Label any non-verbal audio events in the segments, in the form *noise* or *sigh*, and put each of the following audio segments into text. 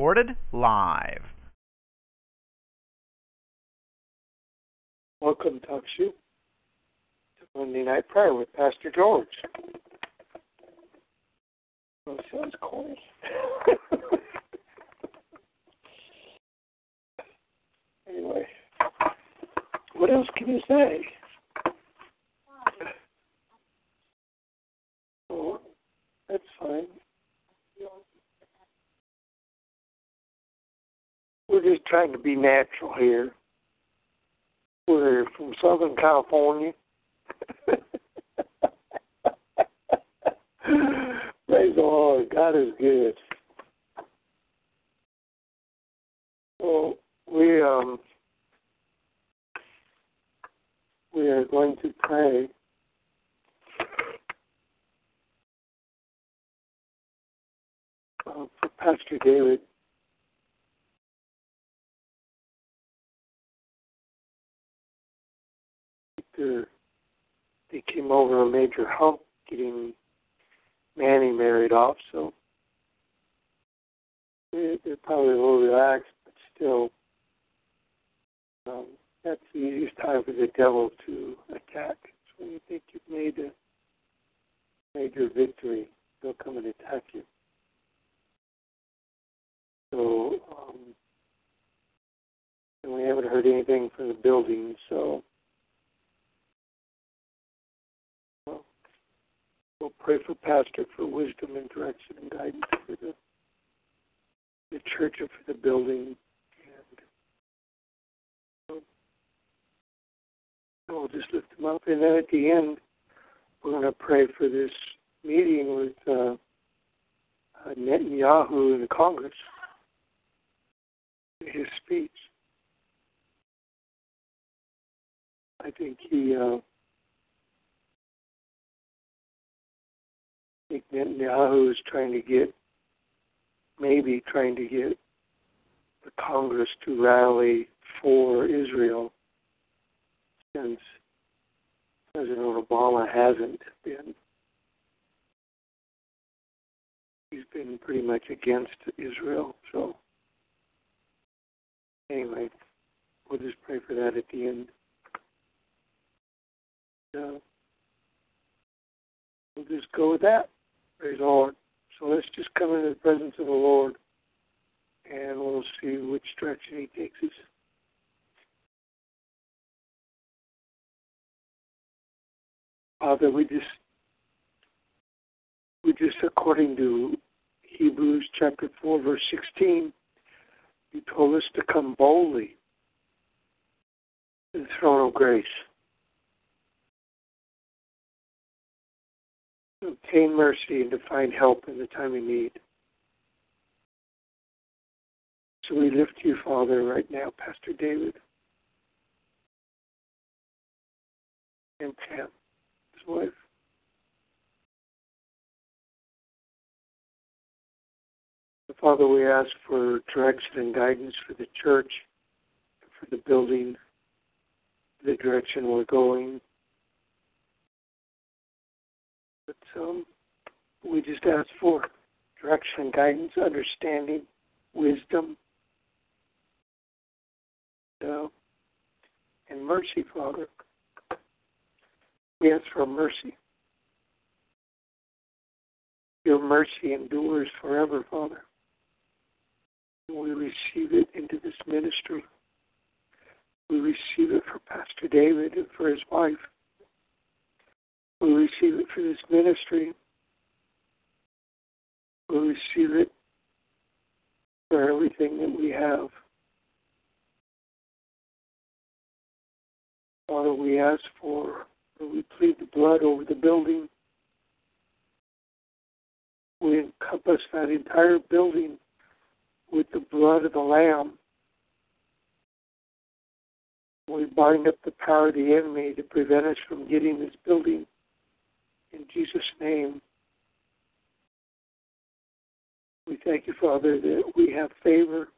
Recorded live. Welcome, Talk Shoe, to Monday Night Prayer with Pastor George. Oh, sounds corny. *laughs* anyway, what else can you say? Oh, that's fine. We're just trying to be natural here. We're from Southern California. *laughs* Praise the Lord. God is good. Well, we um we are going to pray. Uh, for Pastor David. They're, they came over a major hump getting Manny married off, so they're, probably a little relaxed, but still, um, that's the easiest time for the devil to attack. So when you think you've made a major victory, they'll come and attack you. So, um, and we haven't heard anything from the building, so we'll pray for Pastor for wisdom and direction and guidance for the the church and for the building, and um, we'll just lift them up. And then at the end, we're going to pray for this meeting with uh, uh, Netanyahu in the Congress. His speech. I think he. Uh, think Netanyahu is trying to get, maybe trying to get the Congress to rally for Israel since President Obama hasn't been. He's been pretty much against Israel. So, anyway, we'll just pray for that at the end. Uh, we'll just go with that. Praise the Lord. So let's just come into the presence of the Lord and we'll see which direction He takes us. Father, we just we just according to Hebrews chapter four verse sixteen, you told us to come boldly to the throne of grace. Obtain mercy and to find help in the time of need. So we lift you, Father, right now, Pastor David and Pam, his wife. Father, we ask for direction and guidance for the church, for the building, the direction we're going. But um, we just ask for direction, guidance, understanding, wisdom, uh, and mercy, Father. We ask for mercy. Your mercy endures forever, Father. And we receive it into this ministry. We receive it for Pastor David and for his wife. We receive it for this ministry. We receive it for everything that we have. Father, we ask for, or we plead the blood over the building, We encompass that entire building with the blood of the Lamb. We bind up the power of the enemy to prevent us from getting this building in Jesus' name. We thank you, Father, that we have favor.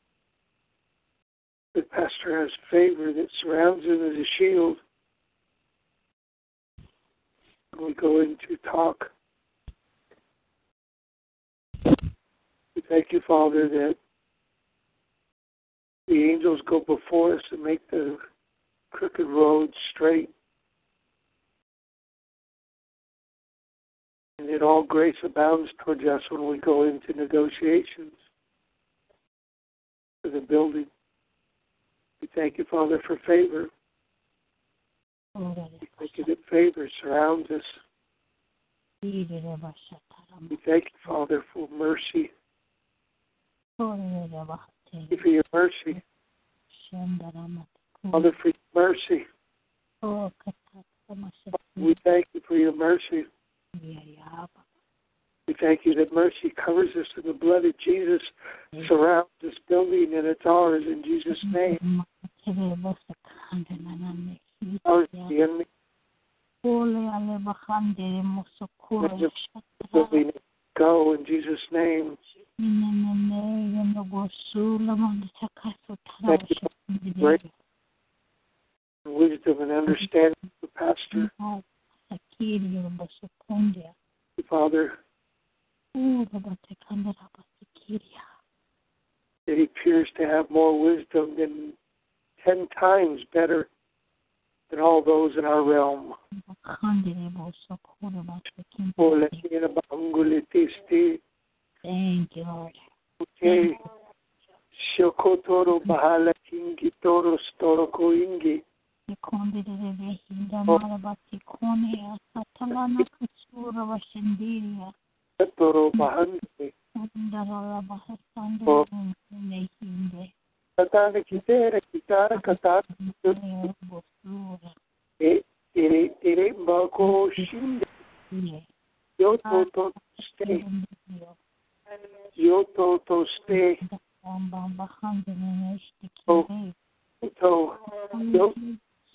The pastor has favor that surrounds him as a shield. We go into talk. We thank you, Father, that the angels go before us and make the crooked road straight. And that all grace abounds towards us when we go into negotiations for the building. We thank you, Father, for favor. We thank you that favor surrounds us. We thank you, Father, for mercy. Thank you for your mercy. Father, for your mercy. We thank you for your mercy. We thank you that mercy covers us in the blood of Jesus, surrounds this building, and it's ours in Jesus' name. Go in Jesus' name. Great wisdom and understanding the pastor. Father, that he appears to have more wisdom than ten times better than all those in our realm. Thank you, Lord. Okay. Shokotoro bahala kingi toro storo koingi. Toro bahandi. Katana kitera kitara katara. Tere tere bako shinde. Yo to to stay. Yo to to stay. Oh, to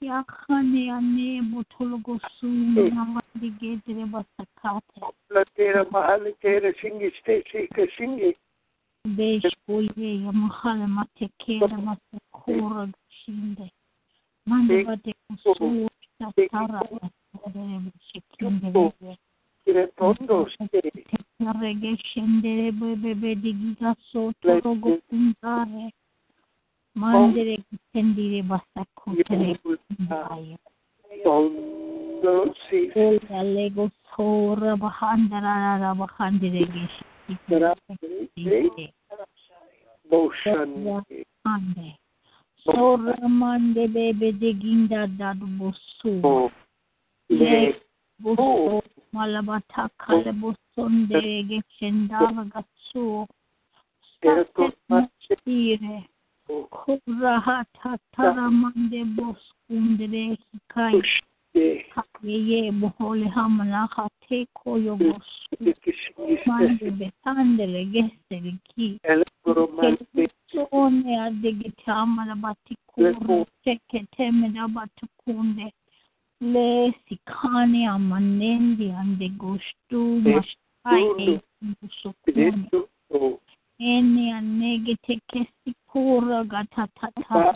Yakhane ane botolo gosu hmm. namandi gedre basakate. La tera bahale tera singi stay sika singi. Beş boye yamahala matekera masekura shinde. Mande bate kusu tatara basere shikinde bebe. Kire tondo stay. Rege shendere bebe bebe digiga so toro gopundare. Mandere kutendire basakutere kundaya. Tondo si. Ola lego sora bahandara bahandire geshi. Motion. Ande. Sora mande bebe de ginda dad bosu. Le bosu malabata kale bosonde geshendava gatsu. Kubraha tataramande boskundere hikai kakreye bohole hamla hate koyo bosku mande betandele gesteri ki. One adde gitamala batikuru teke temela batikunde le sikane amanendi ande gostu mashai e busukune Ene anege teke sikura gatatata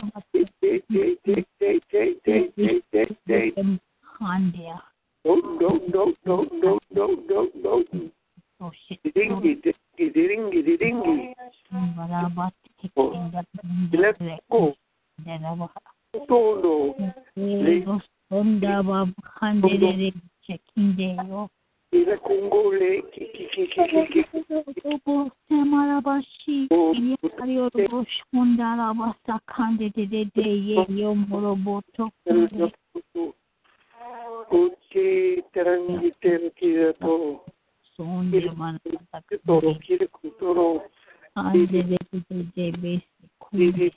handia. No, no, no, no, no, no, no, no. Oh shit. Dingy, dingy, dingy, dingy. Barabat Let's go. Todo. Sonda bab khandere chekinde yo. era kongole ki ki ki ki ki ki temara bashi yario boş kundala basa kande de de de ye yomoro boto uchi terangi ter ki to. sonja manata toro kir kutoro ande de de de bes kundi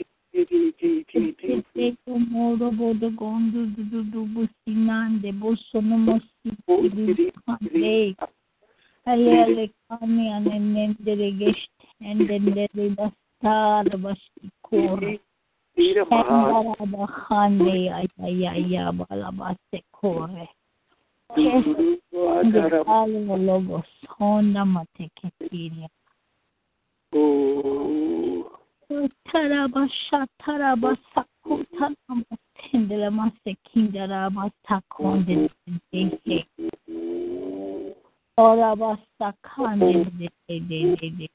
Tek modo bodo gondu du du du bu sinan de bu sonu mosi bu ale ale kami anendere gest endendere bastar basti kore Ira maha. Endara da khande ay ay ay ay bala baste kore Duru adara. Alo logos honda mate ketiria Oh. Oraba sakande de de de de de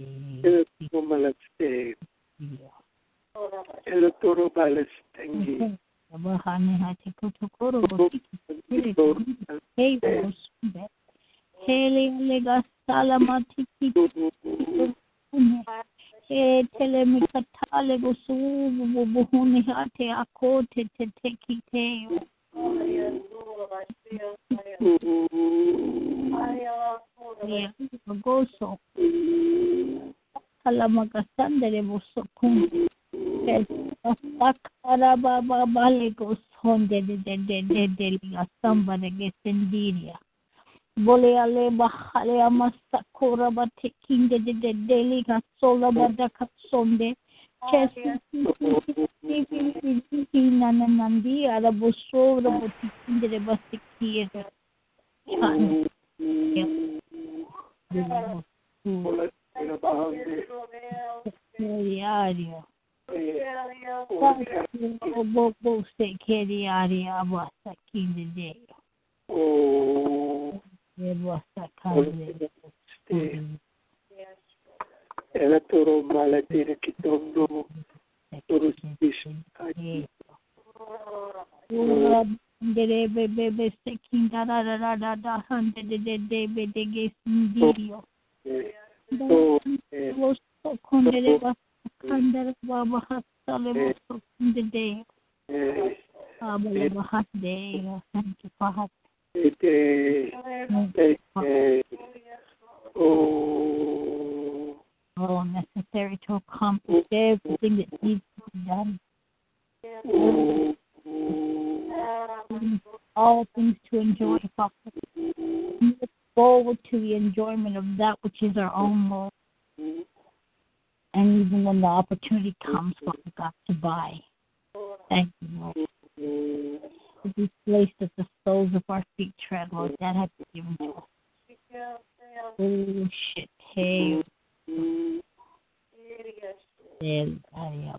gesende Electromalite. Electromalite. Bahane hati kutokoro botiki Hey bosumbe Hele lega salamati kiti tele mikatale bosubu bubuhuni hate akote te te kiteyo Ya goso Kalamagasandere bosokum Sakara baba bale gosonde de de de de de liga samba de gesendiria Bole ale bahale amasakura bate kinde de de de liga sola bada katsonde Chesi nana nandi ara boso ra boti kinde de basikira Chan Diario. Bo bo se keri ari abasa kinde de. De basa kande. Electromalite kitondo. Dere bebe be se kinda da da da da da hande de de de be de ge sindirio. Kondere basa kandere baba hasale boso kinde de. Abale bahat de. Thank you. Oh, necessary to accomplish everything that needs to be done. All things to enjoy, Father. Forward to the enjoyment of that which is our own, Lord. And even when the opportunity comes, Father God, to buy. Thank you, Lord. To be placed at the soles of our feet tread, Lord, that has been given to us. Oh, shit. Hey, El Maria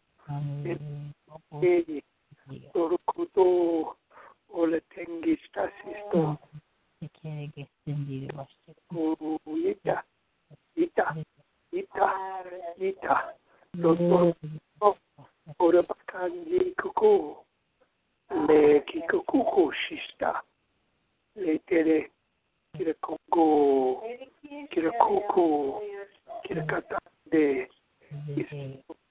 Ande Deo Mira que se está de caca y coco kikuku, kikakande, kiritototo, Torukuto, ole tengista sisto, ita, ita, ita, ita, kuku, le kikukuku shista, le tere,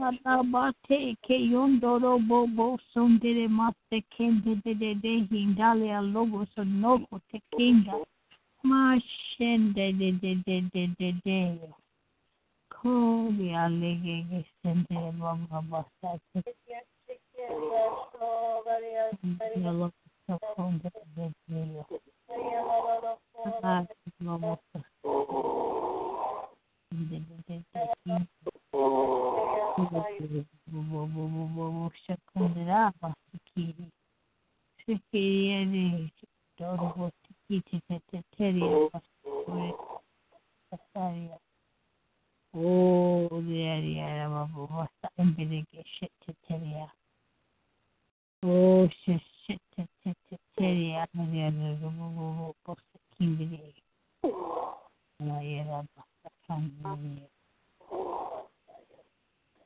Bate ke Shakundra Masikiri. Shikiri Dorobo Tikiti Teteria Pasaria. Oh, the area of Bilige Shit Teteria. Oh, Teteria. The other Post Kimbiri. Naira Basta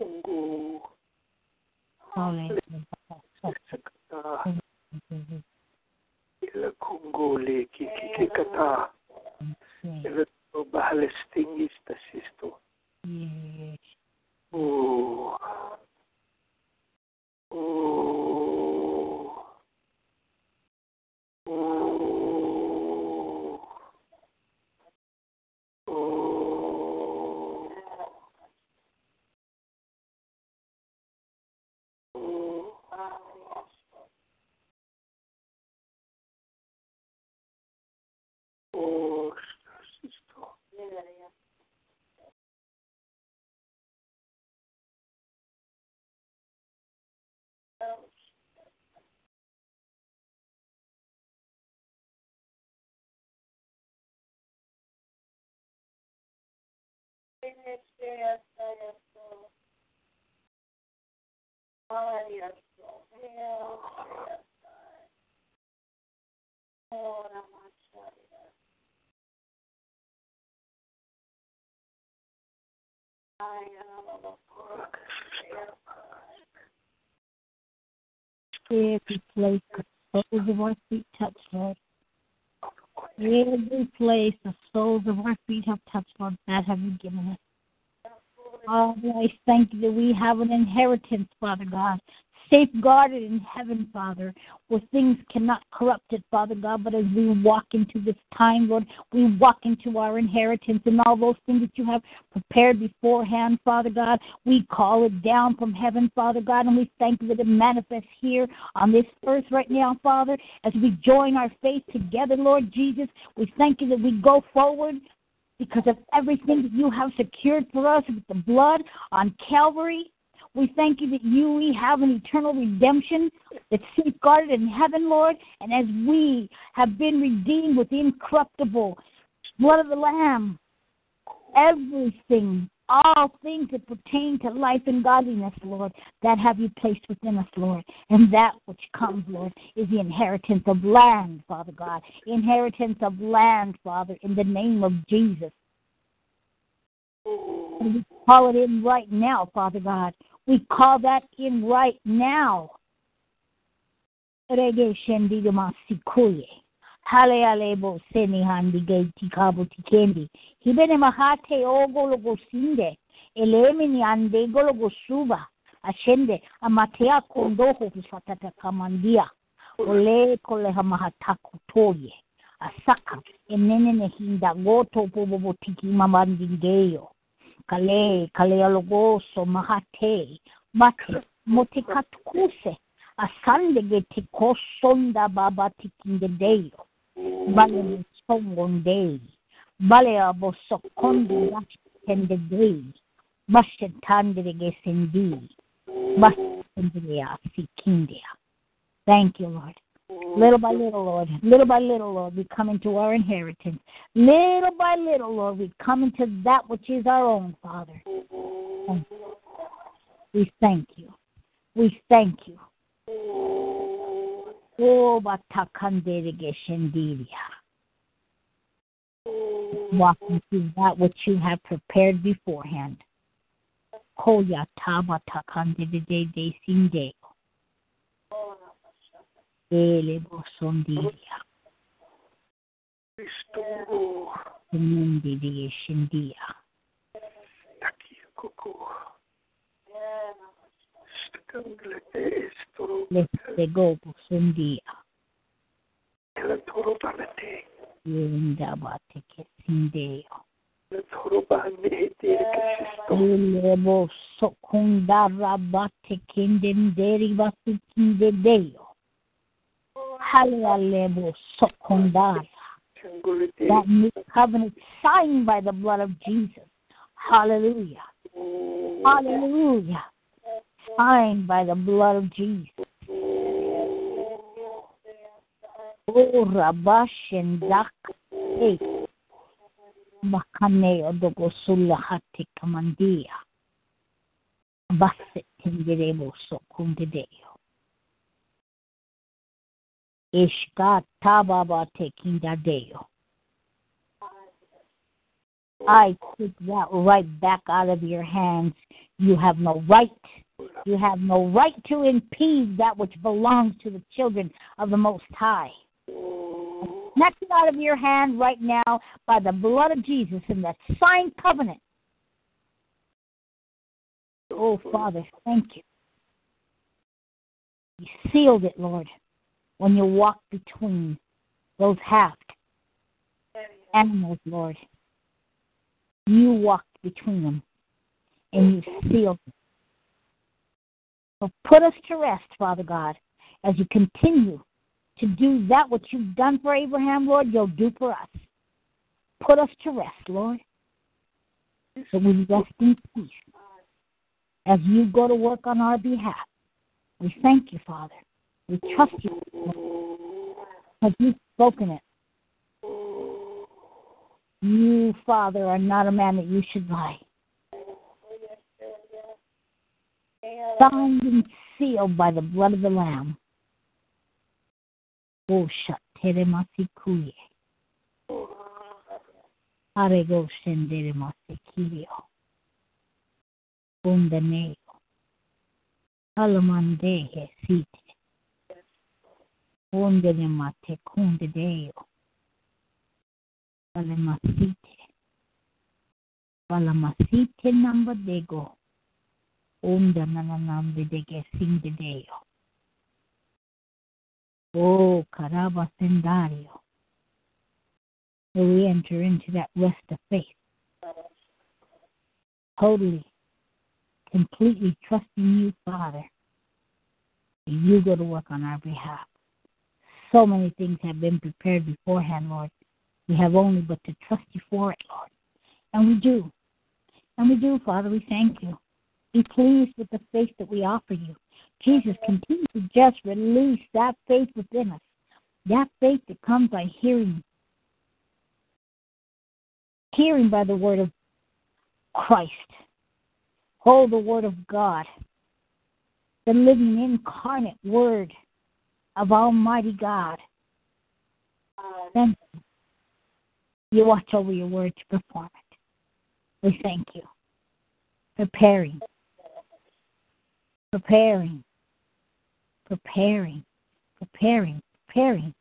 Stungu, Sakata, Ila Kongole, Kikikata, Ila Bahalestingis Tasisto. Oh. Oh. Oh. Oh. Oh. Oh, Tasisto. Every place the soles of our feet touch, Lord. Every place the soles of our feet have touched, Lord, that have you given us. Father, I thank you that we have an inheritance, Father God, safeguarded in heaven, Father, where things cannot corrupt it, Father God. But as we walk into this time, Lord, we walk into our inheritance and all those things that you have prepared beforehand, Father God. We call it down from heaven, Father God, and we thank you that it manifests here on this earth right now, Father, as we join our faith together, Lord Jesus. We thank you that we go forward because of everything that you have secured for us with the blood on Calvary. We thank you that you we have an eternal redemption that's safeguarded in heaven, Lord. And as we have been redeemed with the incorruptible blood of the Lamb, everything, all things that pertain to life and godliness, Lord, that have you placed within us, Lord. And that which comes, Lord, is the inheritance of land, Father God. Inheritance of land, Father, in the name of Jesus. And we call it in right now, Father God. We call that in right now. Rege shendi masikuye. Hale alebo seni handi gati kabo tikendi. Hibene mahate ogolo gosinde. Elemini ande golo gosuba. Ashende amatea kondoho fusatata kamandia. Ole kole hamahata kutoye. Asaka enene nehinda goto pobobo tiki mamandingeyo. Kale kale alogoso mahate. Mate motekatukuse. Asande gete kosonda baba tikingedeyo. Bale musongondei. Bale abosokondi tendedei. Bashetandere gesendi. Bashetandere sikindia. Thank you, Lord. Little by little, Lord. Little by little, Lord, we come into our inheritance. Little by little, Lord, we come into that which is our own, Father. We thank you. We thank you. Oh. Walking through that which you have prepared beforehand. Koya taba takandere de de sinde. Ele bosondiria. Restoro. Mendiria shindia. Taki kuku. Skanglete estoro. Let's go bosondia. Ela toro balete. Yenda bateke sindeo. Ela toro bane tere kesisto. Elebo sokundara bate kindem deri batu kindedeo. Halalebo sokundara. Changulete. That new covenant signed by the blood of Jesus. Hallelujah. Hallelujah. Signed by the blood of Jesus. Oh, Rabashendak. Hey. Makane odogosulla hati kamandia. Basse tinderebo sokundedeo. Ishka I take that right back out of your hands. You have no right. You have no right to impede that which belongs to the children of the Most High. Snatch it out of your hand right now by the blood of Jesus in that signed covenant. Oh, Father, thank you. You sealed it, Lord, when you walked between those half animals, Lord. You walked between them and you sealed them. So put us to rest, Father God, as you continue to do that which you've done for Abraham, Lord, you'll do for us. Put us to rest, Lord, so we rest in peace as you go to work on our behalf. We thank you, Father. We trust you because you've spoken it. You, Father, are not a man that you should lie. Signed and sealed by the blood of the Lamb. Oh. Arego. Bundaneo. Alamandehe. Bundene mate kunde deo. Palamasite. Palamasite number dego. Unda nananambe dege sinde deo. Oh. We enter into that rest of faith. Totally, completely trusting you, Father. And you go to work on our behalf. So many things have been prepared beforehand, Lord. We have only but to trust you for it, Lord. And we do. And we do, Father. We thank you. Be pleased with the faith that we offer you. Jesus, continue to just release that faith within us. That faith that comes by hearing. Hearing by the word of Christ. Hold the word of God. The living incarnate word of Almighty God. You. You watch over your word to perform it. We thank you. Preparing. Preparing. Preparing. Preparing. Preparing.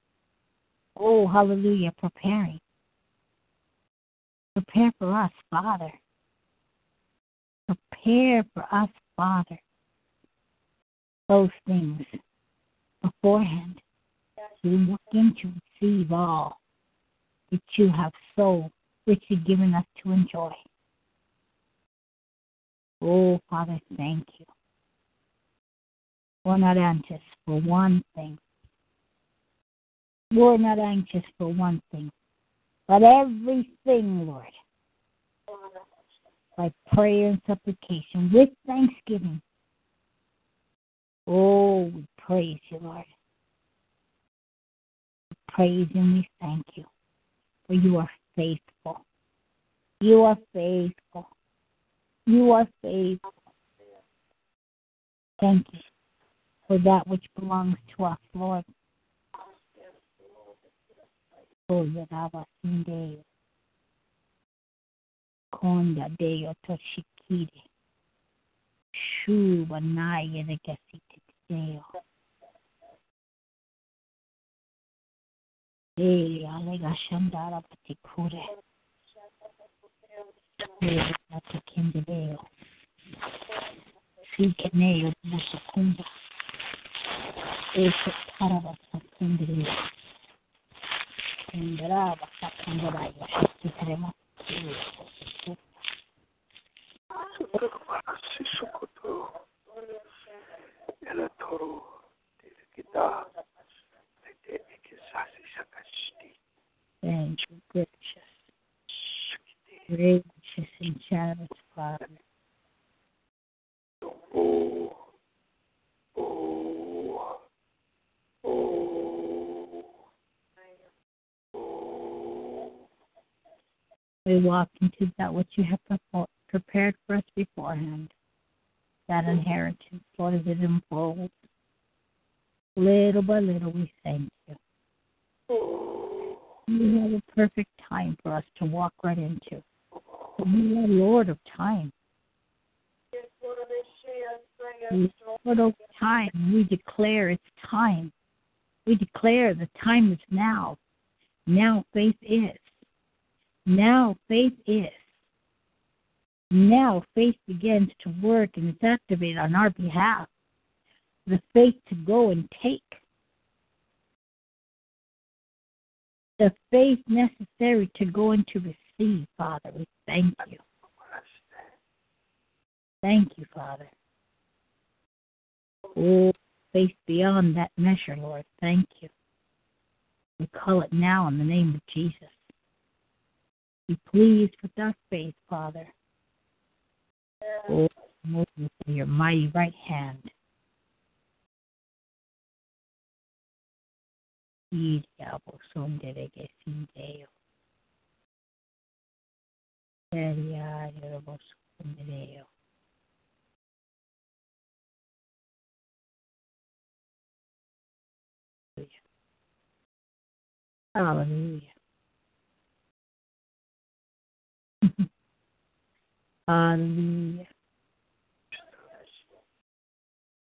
Oh, hallelujah. Preparing. Prepare for us, Father. Prepare for us, Father. Those things beforehand. We look into receive all that you have so richly given us to enjoy. Oh, Father, thank you. We're not anxious for one thing. We're not anxious for one thing, but everything, Lord, by prayer and supplication with thanksgiving. Oh, we praise you, Lord. We praise and we thank you, for you are faithful. You are faithful. You are faithful. Thank you for that which belongs to us, Lord. Ega Shandara Patikure. Patikindeo. Basakunda Vaya. Y tenemos. Sisukutu. Ela toru. Tirikitaa. Thank you, gracious, gracious and generous Father. Oh, oh, oh, oh. We walk into that which you have prepared for us beforehand. That inheritance, Lord, as it unfolds. Little by little, we thank you. You have a perfect time for us to walk right into. You are Lord of time. Lord of time. We declare it's time. We declare the time is now. Now faith is. Now faith is. Now faith begins to work and is activated on our behalf. The faith to go and take. The faith necessary to go and to receive, Father. We thank you. Thank you, Father. Oh, faith beyond that measure, Lord. Thank you. We call it now in the name of Jesus. Be pleased with our faith, Father. Oh, move with your mighty right hand. Iriabo sonderege sindeo. Eriabo sondereo. Hallelujah. *laughs* Hallelujah.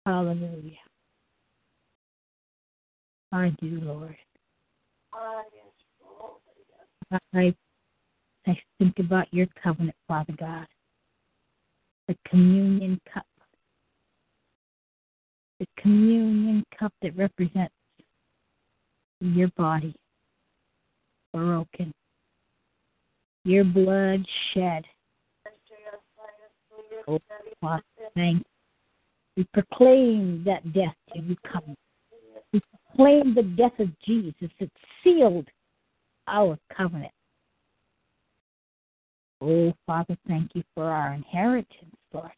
Hallelujah. I do, Lord. I, I think about your covenant, Father God. The communion cup. The communion cup that represents your body broken, your blood shed. Oh, Father, thank you. We proclaim that death to you come. We proclaim the death of Jesus that sealed our covenant. Oh, Father, thank you for our inheritance, Lord.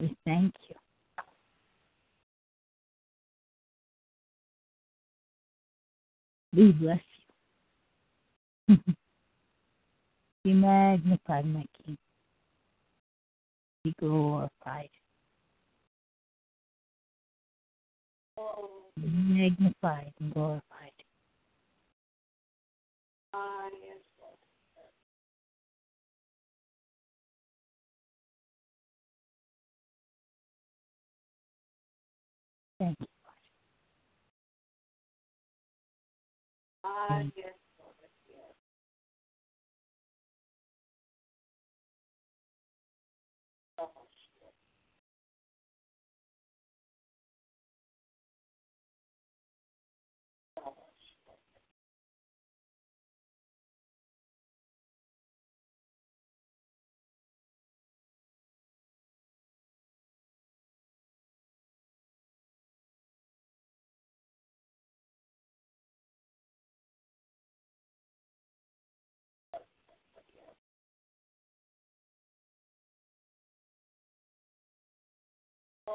We thank you. We bless you. *laughs* Be magnified, my King. Be glorified. magnified and glorified. Ah. Thank you, Lord. Ah, yes.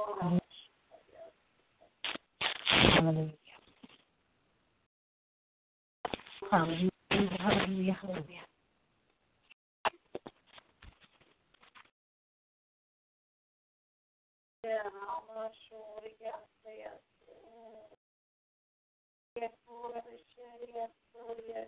Hallelujah. Hallelujah. Hallelujah. Hallelujah. Yeah, I'm not sure, yes, yes. Yes, Lord, yes, Lord, yes.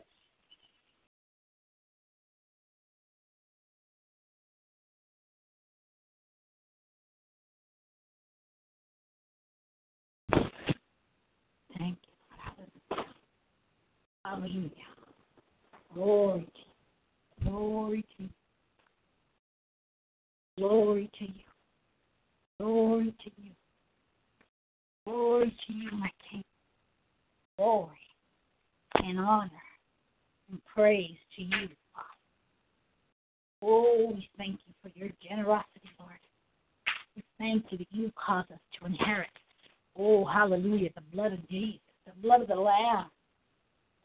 Thank you. Hallelujah. Glory to you. Glory to you. Glory to you. Glory to you. Glory to you, my King. Glory and honor and praise to you, Father. Oh, we thank you for your generosity, Lord. We thank you that you cause us to inherit. Oh, hallelujah, the blood of Jesus, the blood of the Lamb.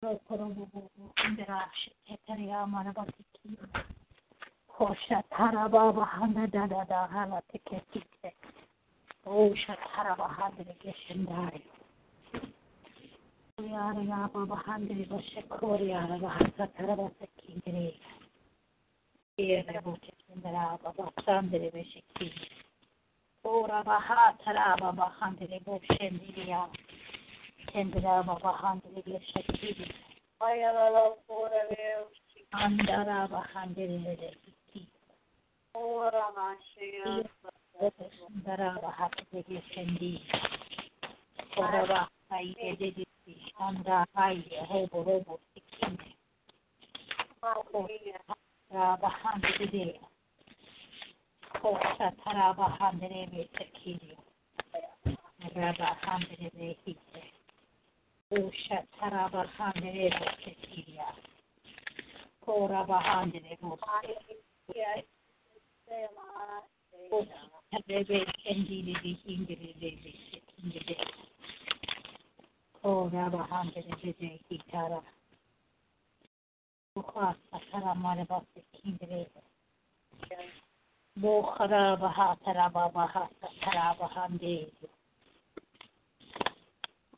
Oh, Korobo Indra Shetaria Marabatiki. Kosha Taraba Bahanda da da da Hala Teketite. Oh, Shataraba Handre Geshendari. Yara Yaba Bahandre Bashakoria Bahata Tarabasaki. Ere Botikindra Babasandre Beshiki. Ora Bahata Raba Bahandre Boshendia. Kendra Bahandre Beshiki. Ayala, Lord, yes. Bahai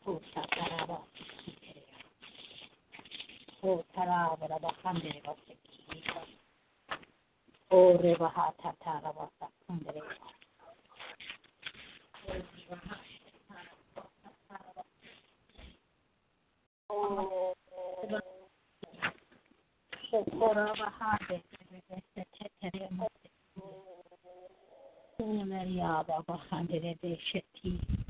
Anda Hai Hobo Robo Sikinde. Hallelujah. Rabahandre. Kosha Tarabahandre Besekiri. Rabahandre Behite. Usha Tarabahandre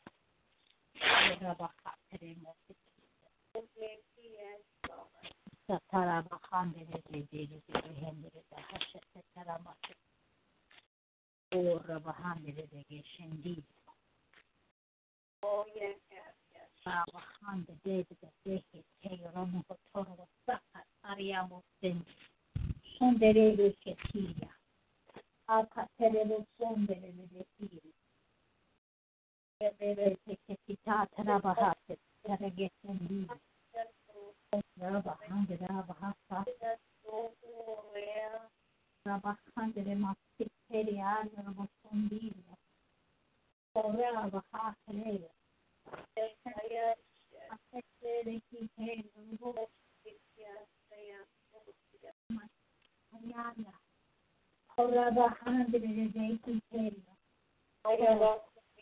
Oh, yes, yes, yes. Bahanda David the Dehe Sonderebe de Akaterebe Taraba Hande. Usha Taraba Sekindri. O Taraba Bahandre Basekindri. O Rebaha Tatara Basakundre. Oh,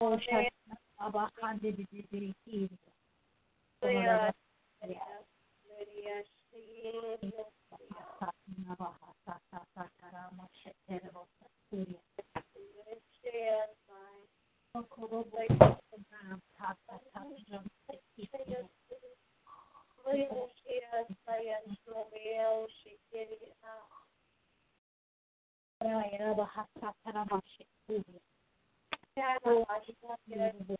Mama unbelievable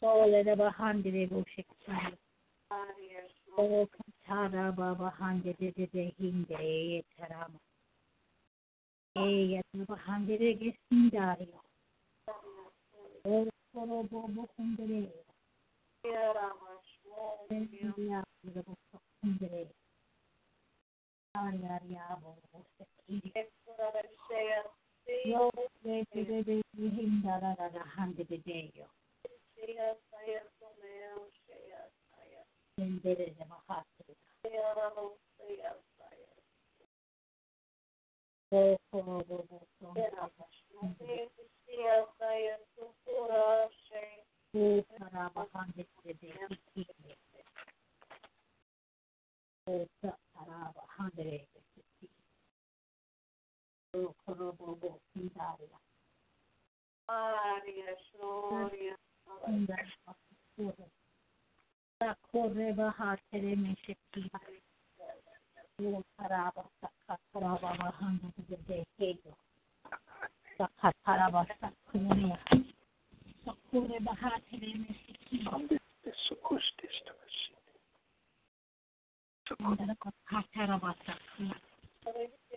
so Yaraba, Hundred, Shikari. O Katara Baba Hande de de Yataba Hande de. Yo, de de de de Hindara da Hande de Deo. Sendere de Mahatri. O Koro Bobo O Taraba Hande de de Hikiri. O Taraba Hande de Hikiri. O Koro Bobo Hindaria. Corre bahatere me shakti. O taraba sakha taraba bahanda de de hedo. Sakha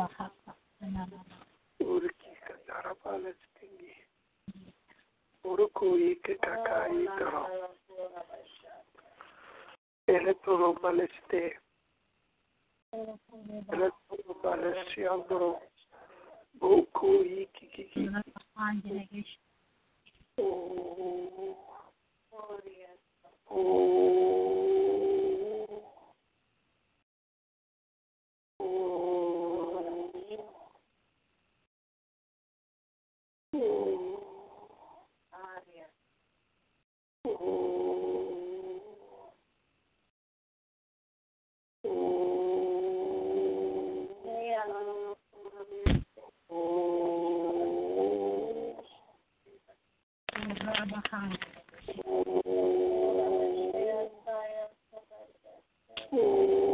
Sakha taraba Oh. oh, oh, oh Oh.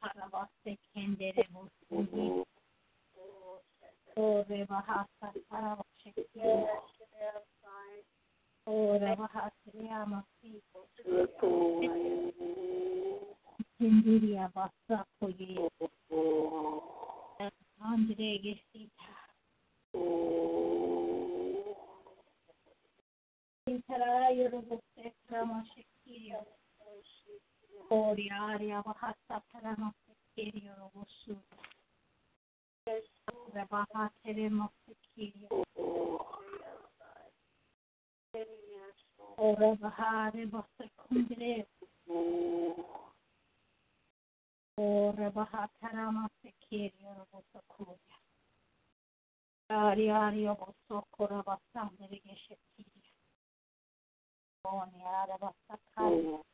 Parabaste kendere ari robusu kura basa mere geçekiriyo. Oni ara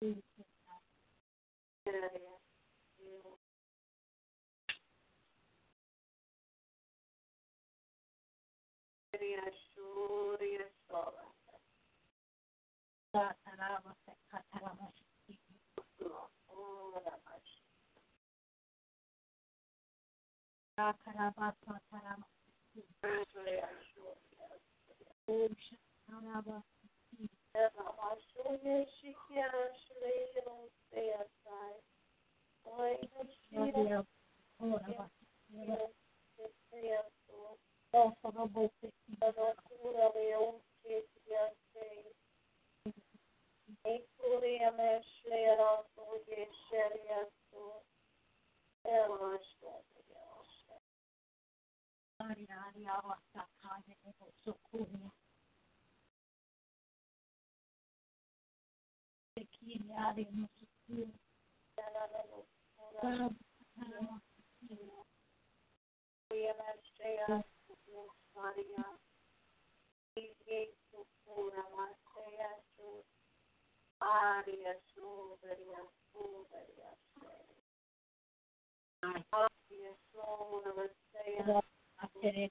Yarabaku. Satarabase katarabase. Om Shatarabase. Radia Orabase. Osorobose. Aria aria vasa kaya nebo sokuria. Sekiri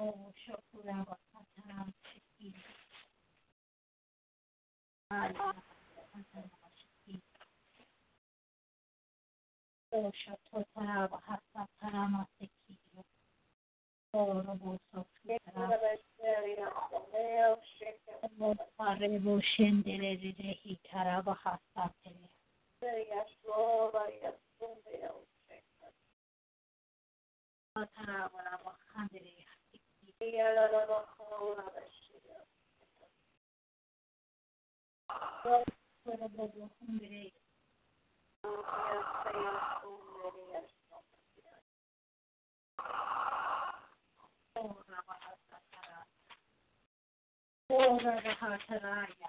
Oh, Shototaraba Hasatarama Seki. Oh, Robo Sotaraba. Oh, Parebo Shendere Hasatere. Hataraba Oh, Raba Hataraya.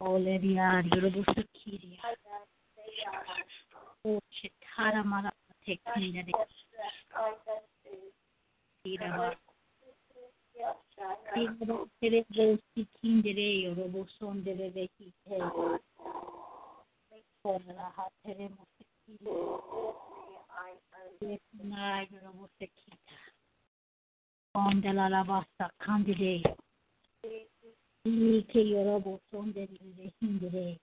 Oleria, Ondela Lavasa Candide, Ike Yorobusondere Hindere,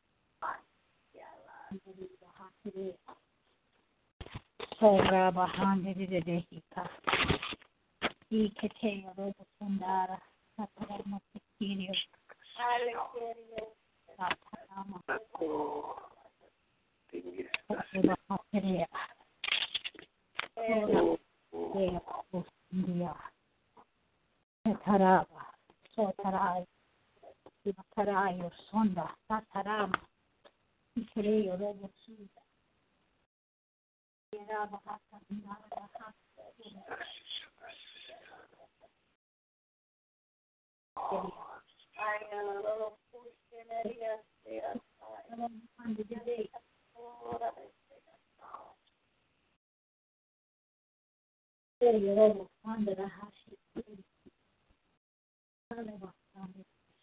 Sora Bahandere Hika, Ike Te Yorobusondara, Satarama Sikirio, Satarama, Oh. Ding it. Sora Haterea, Sora Satarai, Sonda, Satarama, Isreo Robosuda, Yeraba Hatanara, Robo Sandra Hashi, Saleva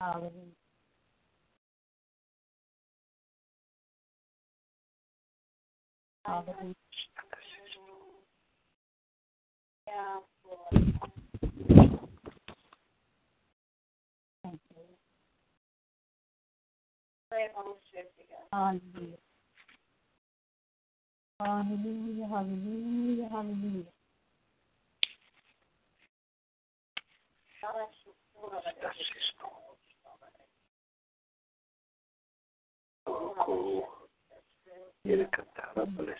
Hallelujah. Hallelujah. Thank you. Same old trick again. Hallelujah. Hallelujah, hallelujah, hallelujah. Quiere a Palestina.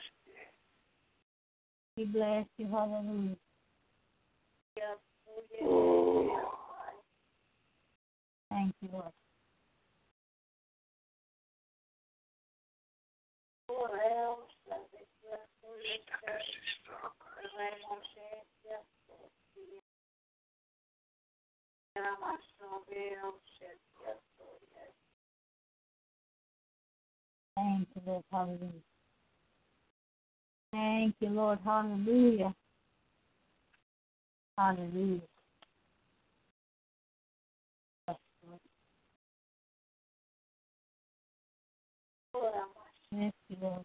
We bless you, hallelujah. Oh, Thank you, Lord. Thank you, Lord, hallelujah. Thank you, Lord, hallelujah. Hallelujah. Yes, Lord.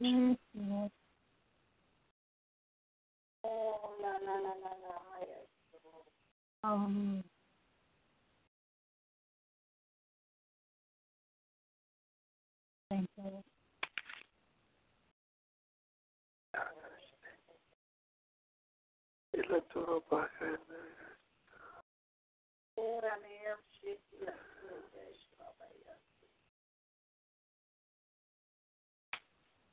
oh, stop. Stop. Um, thank you, Lord. Yes, Lord.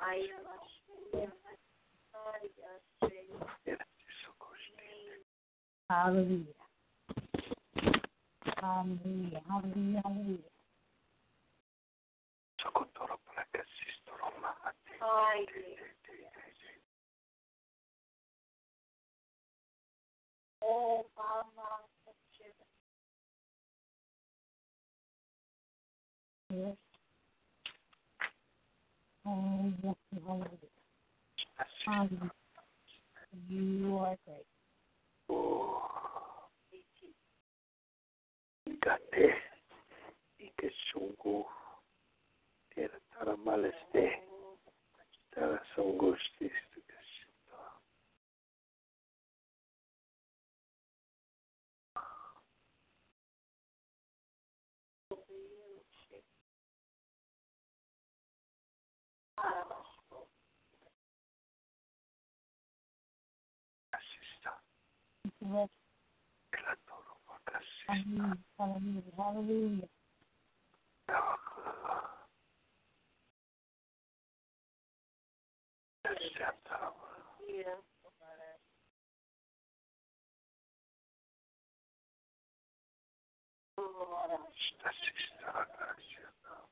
Hallelujah. Hallelujah. Hallelujah. Hallelujah. Hallelujah. Sokotoro para que sistoro mahati. Oh, mama, Yes. Oh, yes. You are great. Oh. Maleste. Tara sungu stistu kasindo. Makasista. Hallelujah. Hallelujah. Hallelujah.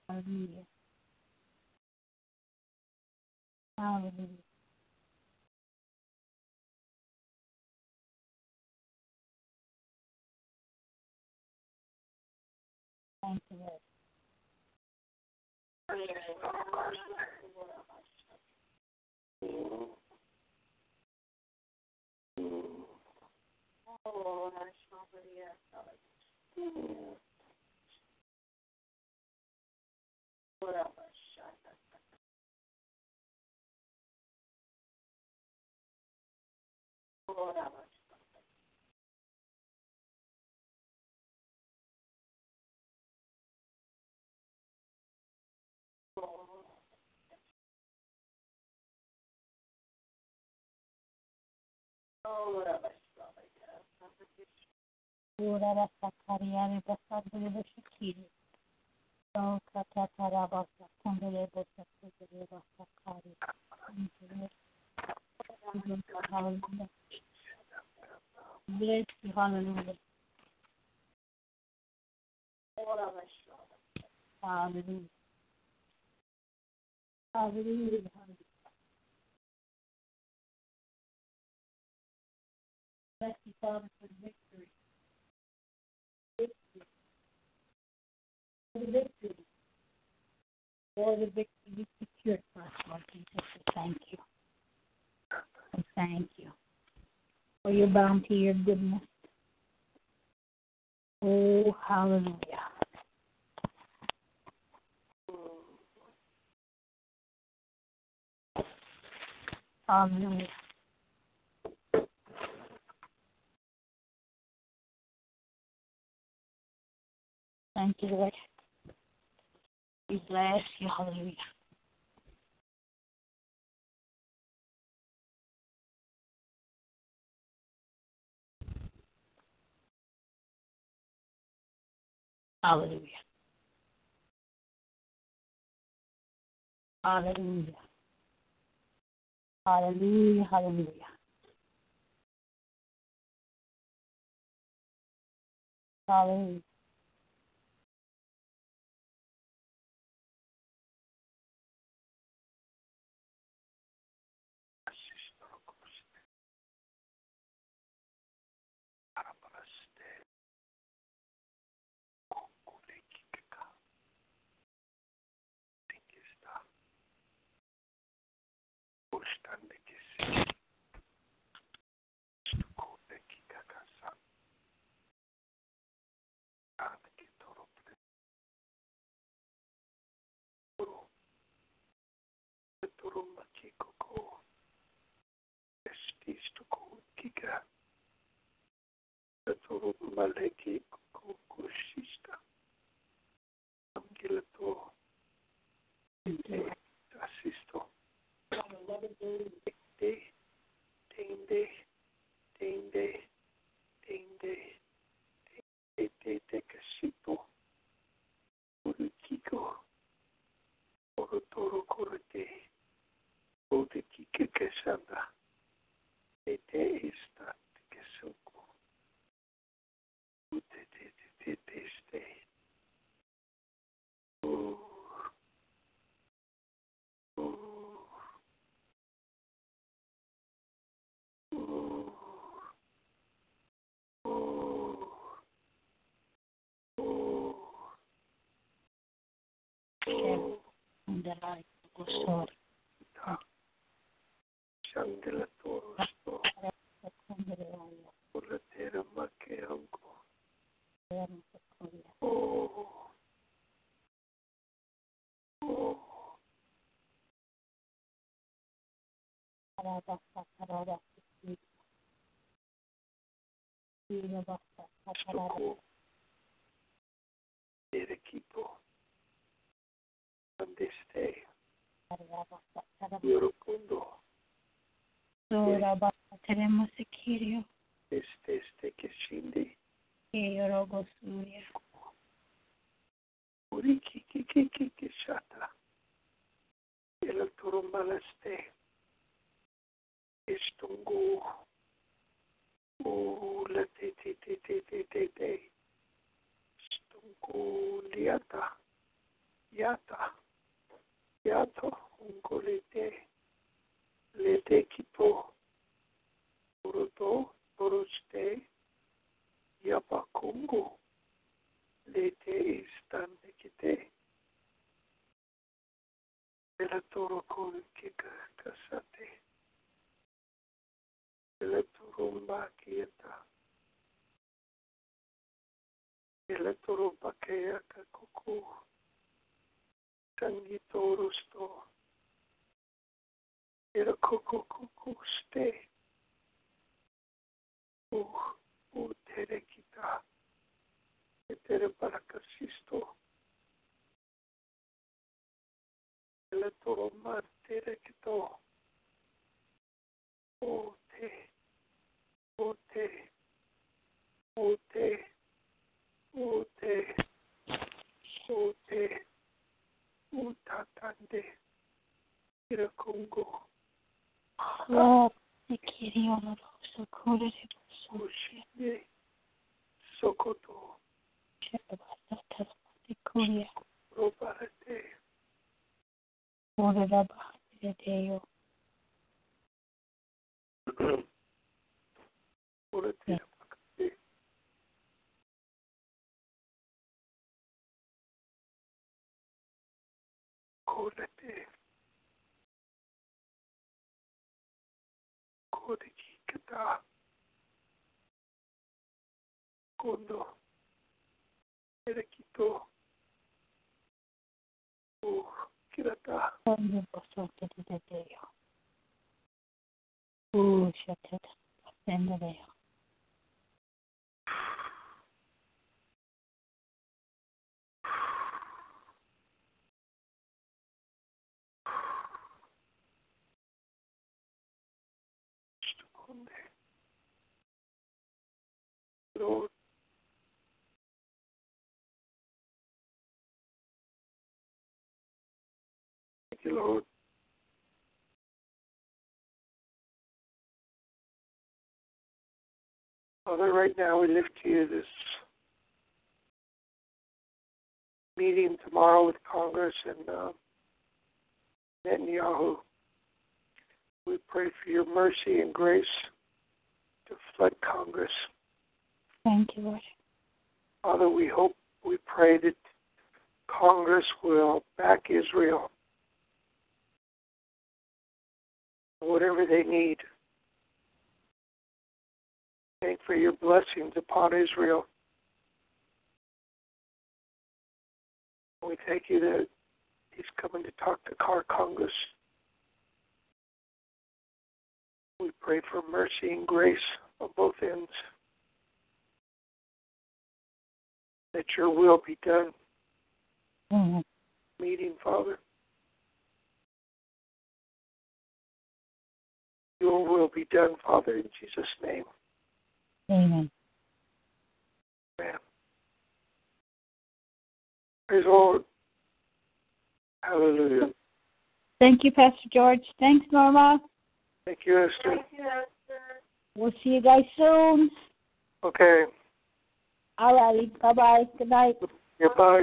Hallelujah. Hallelujah. Thank you, Lord. Lord, I tara basa kundele basa kundele basa kari. Hallelujah. Bless you, hallelujah. Hallelujah. Hallelujah. Bless you, Father, for the victory. Victory. For the victory. For the victory you secured for us, Lord Jesus. We thank you. We thank you for your bounty, your goodness. Oh, hallelujah. Hallelujah. Thank you, Lord. We bless you. Hallelujah. Hallelujah. Hallelujah. Hallelujah. Hallelujah. Hallelujah. Maleki kukushista Angilato Asisto Dende Dende Dende Dende Dende Decasito Urikiko Orotoro Corte Odekike Kesanda Ete Utete Oh Oh Oh Oh Oh Oh Underline. Glory. Shangela Torosto Uratera Makeango Oh Oh Stoko del equipo esté este este que shindi Eyorogo suya. Uriki kiki kiki shata. El Turumbalaste Estungu O la te te te te te te te. Stungu liata. Yata. Yato. Ungolete Lete kipo. Uruto. Uruste Yabakungu Lete Istande Kite Elatoro Kun Kika Kasate. Eleturumba Kieta Eleturumba Keaka Kuku. Sangitorusto Elakuku Kuku State Uh. Eletoro bakea kakuku. Sangitoro sto. Era kuku kuku ste. Tere kita. Tere barakasisto. Eletoro martere kito. Ote. Ote. Ote. Ote. Ote. Utatande. Irakungo. Lord, the Kiri on the Rosa, Kore, Ushinde. Sokoto. Shabbat, the Korea, Robarate. Ore Rabba, the Deo, Urate. Korete. Koreki kata. Kondo. Erekito. Kirata. Ore Bosa, the Deo. Shatat, and the Deo. Stunde. Lord. You, Lord. Father, right now we lift to you this meeting tomorrow with Congress and uh, Netanyahu. We pray for your mercy and grace to flood Congress. Thank you, Lord. Father, we hope, we pray that Congress will back Israel. Whatever they need. Thank for your blessings upon Israel. We thank you that he's coming to talk to car Congress. We pray for mercy and grace on both ends. That your will be done. Mhm. Meeting, Father. Your will be done, Father, in Jesus' name. Amen. Amen. Praise the Lord. Hallelujah. Thank you, Pastor George. Thanks, Norma. Thank you, Esther. Thank you, Esther. We'll see you guys soon. Okay. All righty. Bye bye. Good night. Goodbye.